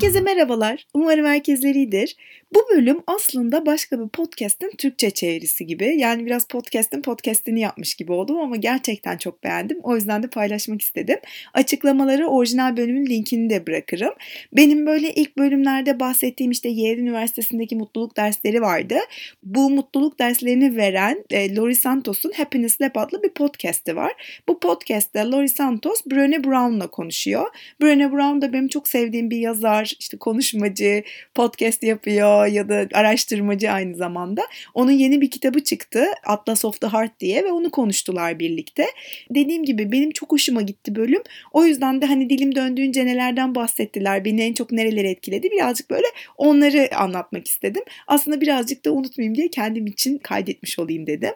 Herkese merhabalar. Umarım herkesler iyidir. Bu bölüm aslında başka bir podcast'in Türkçe çevirisi gibi. Yani biraz podcast'in podcast'ini yapmış gibi oldum ama gerçekten çok beğendim. O yüzden de paylaşmak istedim. Açıklamaları orijinal bölümün linkini de bırakırım. Benim böyle ilk bölümlerde bahsettiğim işte Yale Üniversitesi'ndeki mutluluk dersleri vardı. Bu mutluluk derslerini veren e, Lori Santos'un Happiness Lab adlı bir podcast'i var. Bu podcast'te Lori Santos Brené Brown'la konuşuyor. Brené Brown da benim çok sevdiğim bir yazar, işte konuşmacı, podcast yapıyor ya da araştırmacı aynı zamanda. Onun yeni bir kitabı çıktı Atlas of the Heart diye ve onu konuştular birlikte. Dediğim gibi benim çok hoşuma gitti bölüm. O yüzden de hani dilim döndüğünce nelerden bahsettiler, beni en çok nereleri etkiledi birazcık böyle onları anlatmak istedim. Aslında birazcık da unutmayayım diye kendim için kaydetmiş olayım dedim.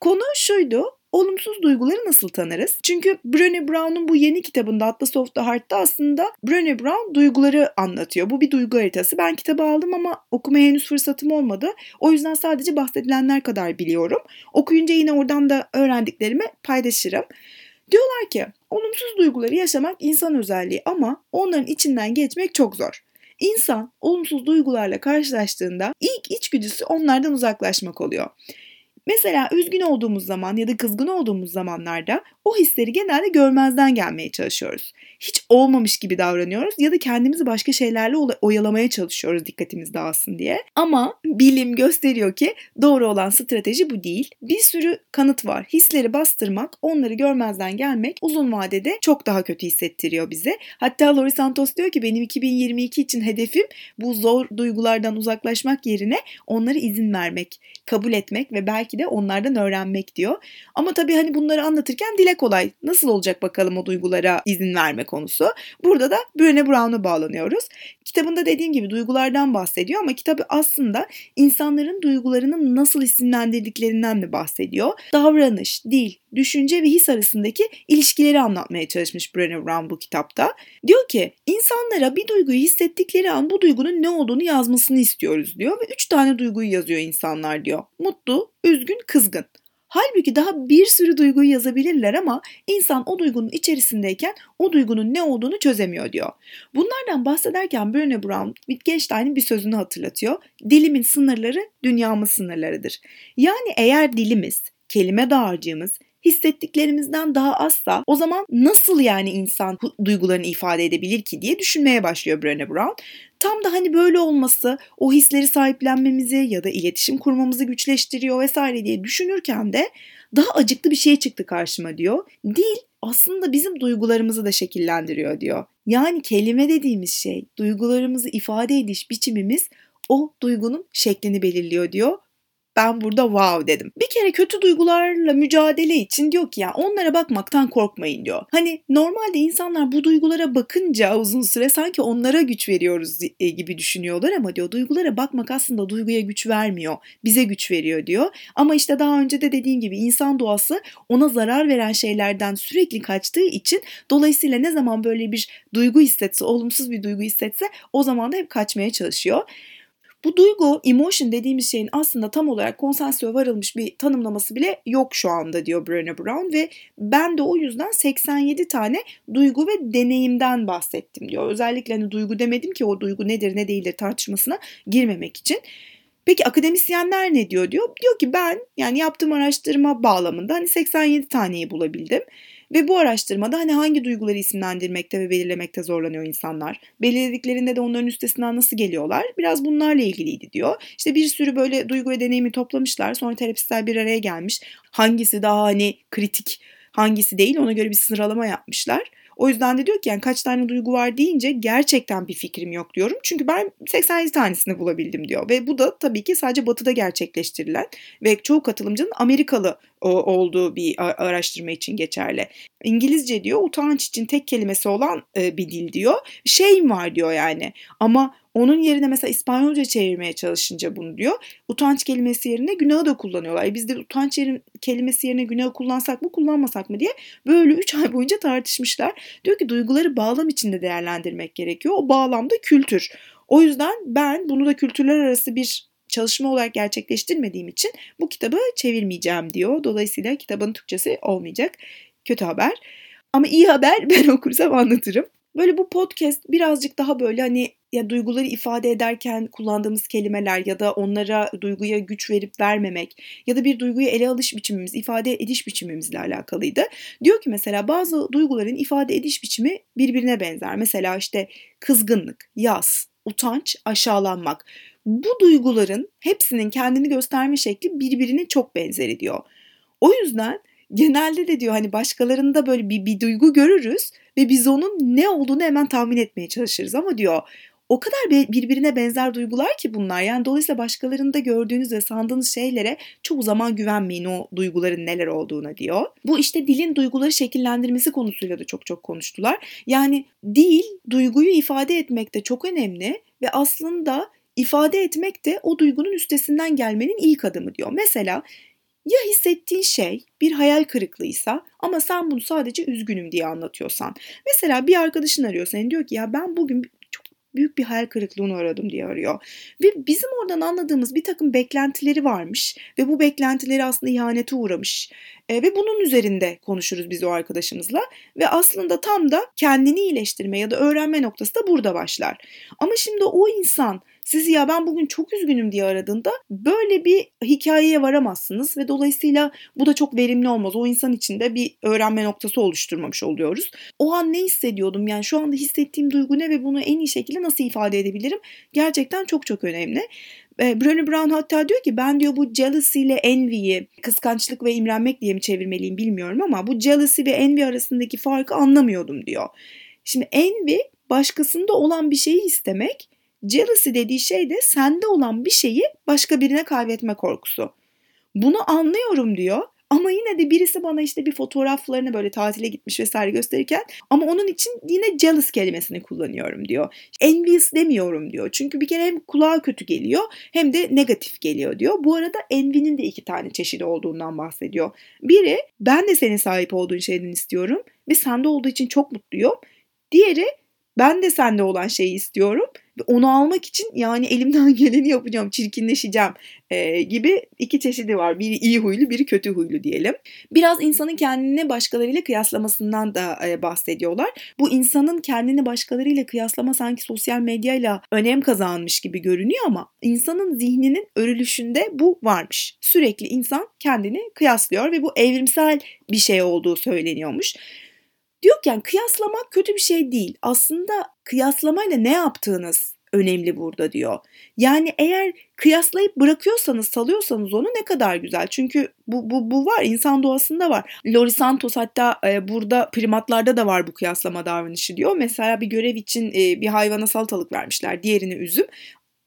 Konu şuydu olumsuz duyguları nasıl tanırız? Çünkü Brené Brown'un bu yeni kitabında Atlas of the Heart'ta aslında Brené Brown duyguları anlatıyor. Bu bir duygu haritası. Ben kitabı aldım ama okumaya henüz fırsatım olmadı. O yüzden sadece bahsedilenler kadar biliyorum. Okuyunca yine oradan da öğrendiklerimi paylaşırım. Diyorlar ki olumsuz duyguları yaşamak insan özelliği ama onların içinden geçmek çok zor. İnsan olumsuz duygularla karşılaştığında ilk içgüdüsü onlardan uzaklaşmak oluyor. Mesela üzgün olduğumuz zaman ya da kızgın olduğumuz zamanlarda o hisleri genelde görmezden gelmeye çalışıyoruz. Hiç olmamış gibi davranıyoruz ya da kendimizi başka şeylerle oyalamaya çalışıyoruz dikkatimiz dağılsın diye. Ama bilim gösteriyor ki doğru olan strateji bu değil. Bir sürü kanıt var. Hisleri bastırmak, onları görmezden gelmek uzun vadede çok daha kötü hissettiriyor bize. Hatta Lori Santos diyor ki benim 2022 için hedefim bu zor duygulardan uzaklaşmak yerine onlara izin vermek, kabul etmek ve belki de onlardan öğrenmek diyor. Ama tabii hani bunları anlatırken dile kolay. Nasıl olacak bakalım o duygulara izin verme konusu. Burada da Brené Brown'a bağlanıyoruz. Kitabında dediğim gibi duygulardan bahsediyor ama kitabı aslında insanların duygularını nasıl isimlendirdiklerinden de bahsediyor. Davranış, dil, düşünce ve his arasındaki ilişkileri anlatmaya çalışmış Brené Brown bu kitapta. Diyor ki insanlara bir duyguyu hissettikleri an bu duygunun ne olduğunu yazmasını istiyoruz diyor ve üç tane duyguyu yazıyor insanlar diyor. Mutlu, üzgün, kızgın. Halbuki daha bir sürü duyguyu yazabilirler ama insan o duygunun içerisindeyken o duygunun ne olduğunu çözemiyor diyor. Bunlardan bahsederken Brené Brown Wittgenstein'in bir sözünü hatırlatıyor. Dilimin sınırları dünyamın sınırlarıdır. Yani eğer dilimiz, kelime dağarcığımız hissettiklerimizden daha azsa o zaman nasıl yani insan duygularını ifade edebilir ki diye düşünmeye başlıyor Brené Brown. Tam da hani böyle olması o hisleri sahiplenmemizi ya da iletişim kurmamızı güçleştiriyor vesaire diye düşünürken de daha acıklı bir şey çıktı karşıma diyor. Dil aslında bizim duygularımızı da şekillendiriyor diyor. Yani kelime dediğimiz şey duygularımızı ifade ediş biçimimiz o duygunun şeklini belirliyor diyor ben burada wow dedim. Bir kere kötü duygularla mücadele için diyor ki ya onlara bakmaktan korkmayın diyor. Hani normalde insanlar bu duygulara bakınca uzun süre sanki onlara güç veriyoruz e, gibi düşünüyorlar ama diyor duygulara bakmak aslında duyguya güç vermiyor. Bize güç veriyor diyor. Ama işte daha önce de dediğim gibi insan doğası ona zarar veren şeylerden sürekli kaçtığı için dolayısıyla ne zaman böyle bir duygu hissetse, olumsuz bir duygu hissetse o zaman da hep kaçmaya çalışıyor. Bu duygu, emotion dediğimiz şeyin aslında tam olarak konsensüse varılmış bir tanımlaması bile yok şu anda diyor Brené Brown ve ben de o yüzden 87 tane duygu ve deneyimden bahsettim diyor. Özellikle hani duygu demedim ki o duygu nedir ne değildir tartışmasına girmemek için. Peki akademisyenler ne diyor diyor? Diyor ki ben yani yaptığım araştırma bağlamında hani 87 taneyi bulabildim. Ve bu araştırmada hani hangi duyguları isimlendirmekte ve belirlemekte zorlanıyor insanlar. Belirlediklerinde de onların üstesinden nasıl geliyorlar? Biraz bunlarla ilgiliydi diyor. İşte bir sürü böyle duygu ve deneyimi toplamışlar. Sonra terapistler bir araya gelmiş. Hangisi daha hani kritik, hangisi değil ona göre bir sıralama yapmışlar. O yüzden de diyor ki yani kaç tane duygu var deyince gerçekten bir fikrim yok diyorum. Çünkü ben 87 tanesini bulabildim diyor. Ve bu da tabii ki sadece batıda gerçekleştirilen ve çoğu katılımcının Amerikalı olduğu bir araştırma için geçerli. İngilizce diyor utanç için tek kelimesi olan bir dil diyor. Shame var diyor yani. Ama onun yerine mesela İspanyolca çevirmeye çalışınca bunu diyor. Utanç kelimesi yerine günahı da kullanıyorlar. E biz de utanç yerin, kelimesi yerine günahı kullansak mı kullanmasak mı diye böyle 3 ay boyunca tartışmışlar. Diyor ki duyguları bağlam içinde değerlendirmek gerekiyor. O bağlamda kültür. O yüzden ben bunu da kültürler arası bir çalışma olarak gerçekleştirmediğim için bu kitabı çevirmeyeceğim diyor. Dolayısıyla kitabın Türkçesi olmayacak. Kötü haber. Ama iyi haber ben okursam anlatırım. Böyle bu podcast birazcık daha böyle hani ya duyguları ifade ederken kullandığımız kelimeler ya da onlara duyguya güç verip vermemek ya da bir duyguyu ele alış biçimimiz, ifade ediş biçimimizle alakalıydı. Diyor ki mesela bazı duyguların ifade ediş biçimi birbirine benzer. Mesela işte kızgınlık, yas, utanç, aşağılanmak. Bu duyguların hepsinin kendini gösterme şekli birbirine çok benzer ediyor. O yüzden genelde de diyor hani başkalarında böyle bir, bir duygu görürüz ve biz onun ne olduğunu hemen tahmin etmeye çalışırız ama diyor o kadar birbirine benzer duygular ki bunlar. Yani dolayısıyla başkalarında gördüğünüz ve sandığınız şeylere çoğu zaman güvenmeyin o duyguların neler olduğuna diyor. Bu işte dilin duyguları şekillendirmesi konusuyla da çok çok konuştular. Yani dil duyguyu ifade etmekte çok önemli ve aslında ifade etmek de o duygunun üstesinden gelmenin ilk adımı diyor. Mesela ya hissettiğin şey bir hayal kırıklığıysa ama sen bunu sadece üzgünüm diye anlatıyorsan. Mesela bir arkadaşın arıyor seni diyor ki ya ben bugün büyük bir hayal kırıklığına uğradım diye arıyor. Ve bizim oradan anladığımız bir takım beklentileri varmış ve bu beklentileri aslında ihanete uğramış. E, ve bunun üzerinde konuşuruz biz o arkadaşımızla ve aslında tam da kendini iyileştirme ya da öğrenme noktası da burada başlar. Ama şimdi o insan sizi ya ben bugün çok üzgünüm diye aradığında böyle bir hikayeye varamazsınız ve dolayısıyla bu da çok verimli olmaz. O insan için de bir öğrenme noktası oluşturmamış oluyoruz. O an ne hissediyordum yani şu anda hissettiğim duygu ne ve bunu en iyi şekilde nasıl ifade edebilirim? Gerçekten çok çok önemli. Brené Brown hatta diyor ki ben diyor bu jealousy ile envy'yi kıskançlık ve imrenmek diye mi çevirmeliyim bilmiyorum ama bu jealousy ve envy arasındaki farkı anlamıyordum diyor. Şimdi envy başkasında olan bir şeyi istemek Jealousy dediği şey de sende olan bir şeyi başka birine kaybetme korkusu. Bunu anlıyorum diyor. Ama yine de birisi bana işte bir fotoğraflarını böyle tatile gitmiş vesaire gösterirken ama onun için yine jealous kelimesini kullanıyorum diyor. Envious demiyorum diyor. Çünkü bir kere hem kulağa kötü geliyor hem de negatif geliyor diyor. Bu arada envy'nin de iki tane çeşidi olduğundan bahsediyor. Biri ben de senin sahip olduğun şeyden istiyorum ve sende olduğu için çok mutluyum. Diğeri ben de sende olan şeyi istiyorum onu almak için yani elimden geleni yapacağım, çirkinleşeceğim e, gibi iki çeşidi var. Biri iyi huylu, biri kötü huylu diyelim. Biraz insanın kendini başkalarıyla kıyaslamasından da e, bahsediyorlar. Bu insanın kendini başkalarıyla kıyaslama sanki sosyal medyayla önem kazanmış gibi görünüyor ama insanın zihninin örülüşünde bu varmış. Sürekli insan kendini kıyaslıyor ve bu evrimsel bir şey olduğu söyleniyormuş. Diyor ki yani kıyaslamak kötü bir şey değil. Aslında kıyaslamayla ne yaptığınız önemli burada diyor. Yani eğer kıyaslayıp bırakıyorsanız, salıyorsanız onu ne kadar güzel. Çünkü bu, bu, bu var, insan doğasında var. Lori Santos hatta e, burada primatlarda da var bu kıyaslama davranışı diyor. Mesela bir görev için e, bir hayvana salatalık vermişler, diğerini üzüm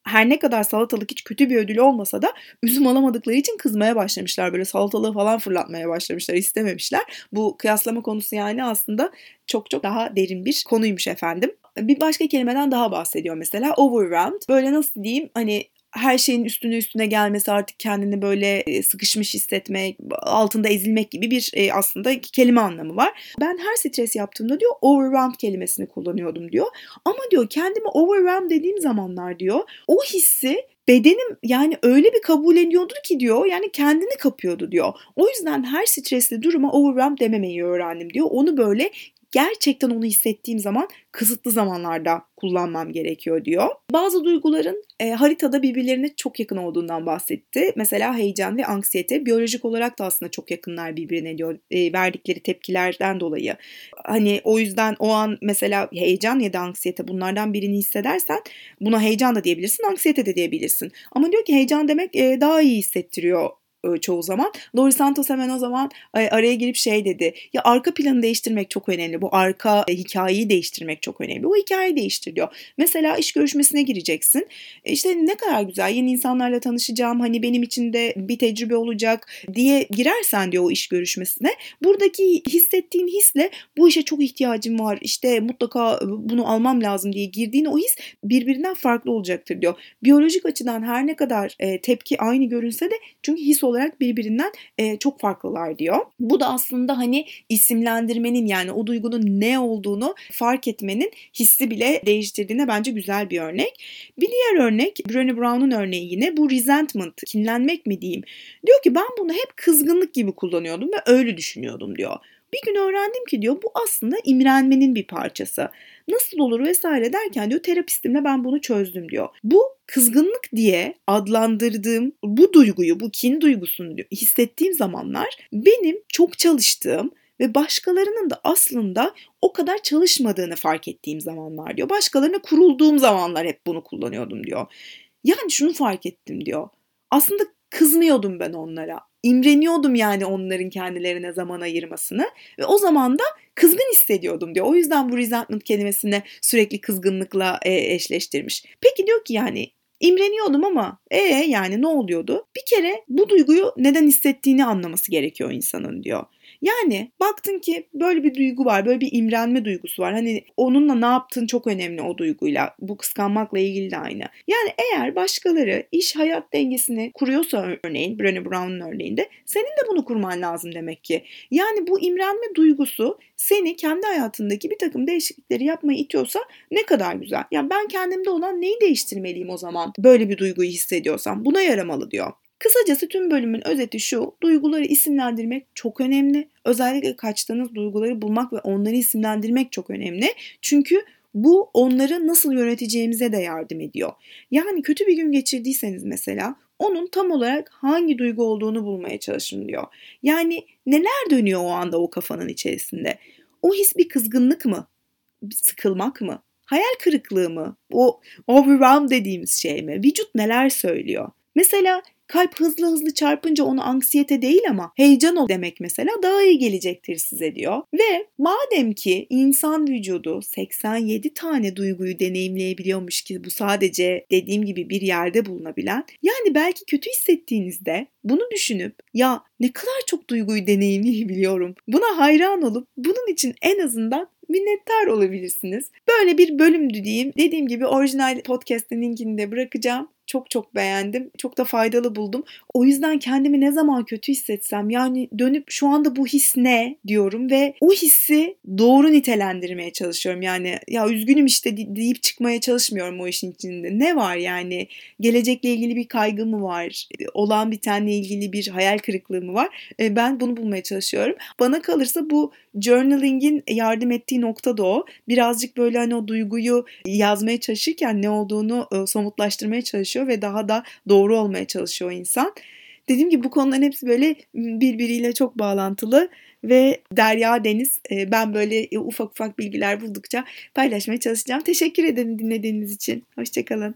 her ne kadar salatalık hiç kötü bir ödül olmasa da üzüm alamadıkları için kızmaya başlamışlar. Böyle salatalığı falan fırlatmaya başlamışlar. istememişler. Bu kıyaslama konusu yani aslında çok çok daha derin bir konuymuş efendim. Bir başka kelimeden daha bahsediyor mesela overwhelmed. Böyle nasıl diyeyim hani her şeyin üstüne üstüne gelmesi artık kendini böyle e, sıkışmış hissetmek, altında ezilmek gibi bir e, aslında kelime anlamı var. Ben her stres yaptığımda diyor overwhelmed kelimesini kullanıyordum diyor. Ama diyor kendimi overwhelmed dediğim zamanlar diyor o hissi bedenim yani öyle bir kabul ediyordu ki diyor yani kendini kapıyordu diyor. O yüzden her stresli duruma overwhelmed dememeyi öğrendim diyor. Onu böyle gerçekten onu hissettiğim zaman kısıtlı zamanlarda kullanmam gerekiyor diyor. Bazı duyguların e, haritada birbirlerine çok yakın olduğundan bahsetti. Mesela heyecan ve anksiyete biyolojik olarak da aslında çok yakınlar birbirine diyor e, verdikleri tepkilerden dolayı. Hani o yüzden o an mesela heyecan ya da anksiyete bunlardan birini hissedersen buna heyecan da diyebilirsin, anksiyete de diyebilirsin. Ama diyor ki heyecan demek e, daha iyi hissettiriyor çoğu zaman. Lori Santos hemen o zaman araya girip şey dedi. Ya arka planı değiştirmek çok önemli. Bu arka e, hikayeyi değiştirmek çok önemli. Bu hikayeyi değiştiriyor. Mesela iş görüşmesine gireceksin. E, işte ne kadar güzel yeni insanlarla tanışacağım. Hani benim için de bir tecrübe olacak diye girersen diyor o iş görüşmesine. Buradaki hissettiğin hisle bu işe çok ihtiyacım var. İşte mutlaka bunu almam lazım diye girdiğin o his birbirinden farklı olacaktır diyor. Biyolojik açıdan her ne kadar e, tepki aynı görünse de çünkü his olarak birbirinden e, çok farklılar diyor. Bu da aslında hani isimlendirmenin yani o duygunun ne olduğunu fark etmenin hissi bile değiştirdiğine bence güzel bir örnek. Bir diğer örnek Brené Brown'un örneği yine bu resentment, kinlenmek mi diyeyim. Diyor ki ben bunu hep kızgınlık gibi kullanıyordum ve öyle düşünüyordum diyor. Bir gün öğrendim ki diyor bu aslında imrenmenin bir parçası. Nasıl olur vesaire derken diyor terapistimle ben bunu çözdüm diyor. Bu kızgınlık diye adlandırdığım bu duyguyu, bu kin duygusunu diyor, hissettiğim zamanlar benim çok çalıştığım ve başkalarının da aslında o kadar çalışmadığını fark ettiğim zamanlar diyor. Başkalarına kurulduğum zamanlar hep bunu kullanıyordum diyor. Yani şunu fark ettim diyor. Aslında kızmıyordum ben onlara. İmreniyordum yani onların kendilerine zaman ayırmasını ve o zaman da kızgın hissediyordum diyor. O yüzden bu resentment kelimesini sürekli kızgınlıkla e, eşleştirmiş. Peki diyor ki yani imreniyordum ama ee yani ne oluyordu? Bir kere bu duyguyu neden hissettiğini anlaması gerekiyor insanın diyor. Yani baktın ki böyle bir duygu var, böyle bir imrenme duygusu var. Hani onunla ne yaptığın çok önemli o duyguyla. Bu kıskanmakla ilgili de aynı. Yani eğer başkaları iş hayat dengesini kuruyorsa örneğin Brené Brown'un örneğinde senin de bunu kurman lazım demek ki. Yani bu imrenme duygusu seni kendi hayatındaki bir takım değişiklikleri yapmaya itiyorsa ne kadar güzel. Yani ben kendimde olan neyi değiştirmeliyim o zaman böyle bir duyguyu hissediyorsam buna yaramalı diyor. Kısacası tüm bölümün özeti şu, duyguları isimlendirmek çok önemli. Özellikle kaçtığınız duyguları bulmak ve onları isimlendirmek çok önemli. Çünkü bu onları nasıl yöneteceğimize de yardım ediyor. Yani kötü bir gün geçirdiyseniz mesela onun tam olarak hangi duygu olduğunu bulmaya çalışın diyor. Yani neler dönüyor o anda o kafanın içerisinde? O his bir kızgınlık mı? Bir sıkılmak mı? Hayal kırıklığı mı? O overwhelm dediğimiz şey mi? Vücut neler söylüyor? Mesela Kalp hızlı hızlı çarpınca onu anksiyete değil ama heyecan o demek mesela daha iyi gelecektir size diyor. Ve madem ki insan vücudu 87 tane duyguyu deneyimleyebiliyormuş ki bu sadece dediğim gibi bir yerde bulunabilen. Yani belki kötü hissettiğinizde bunu düşünüp ya ne kadar çok duyguyu deneyimleyebiliyorum. Buna hayran olup bunun için en azından minnettar olabilirsiniz. Böyle bir bölümdü diyeyim. Dediğim gibi orijinal podcast'ın linkini de bırakacağım çok çok beğendim. Çok da faydalı buldum. O yüzden kendimi ne zaman kötü hissetsem yani dönüp şu anda bu his ne diyorum ve o hissi doğru nitelendirmeye çalışıyorum. Yani ya üzgünüm işte deyip çıkmaya çalışmıyorum o işin içinde. Ne var yani? Gelecekle ilgili bir kaygı mı var? Olan bitenle ilgili bir hayal kırıklığı mı var? E, ben bunu bulmaya çalışıyorum. Bana kalırsa bu journaling'in yardım ettiği nokta da o. Birazcık böyle hani o duyguyu yazmaya çalışırken ne olduğunu e, somutlaştırmaya çalışıyor ve daha da doğru olmaya çalışıyor insan. Dediğim gibi bu konuların hepsi böyle birbiriyle çok bağlantılı ve Derya Deniz e, ben böyle ufak ufak bilgiler buldukça paylaşmaya çalışacağım. Teşekkür ederim dinlediğiniz için. Hoşçakalın.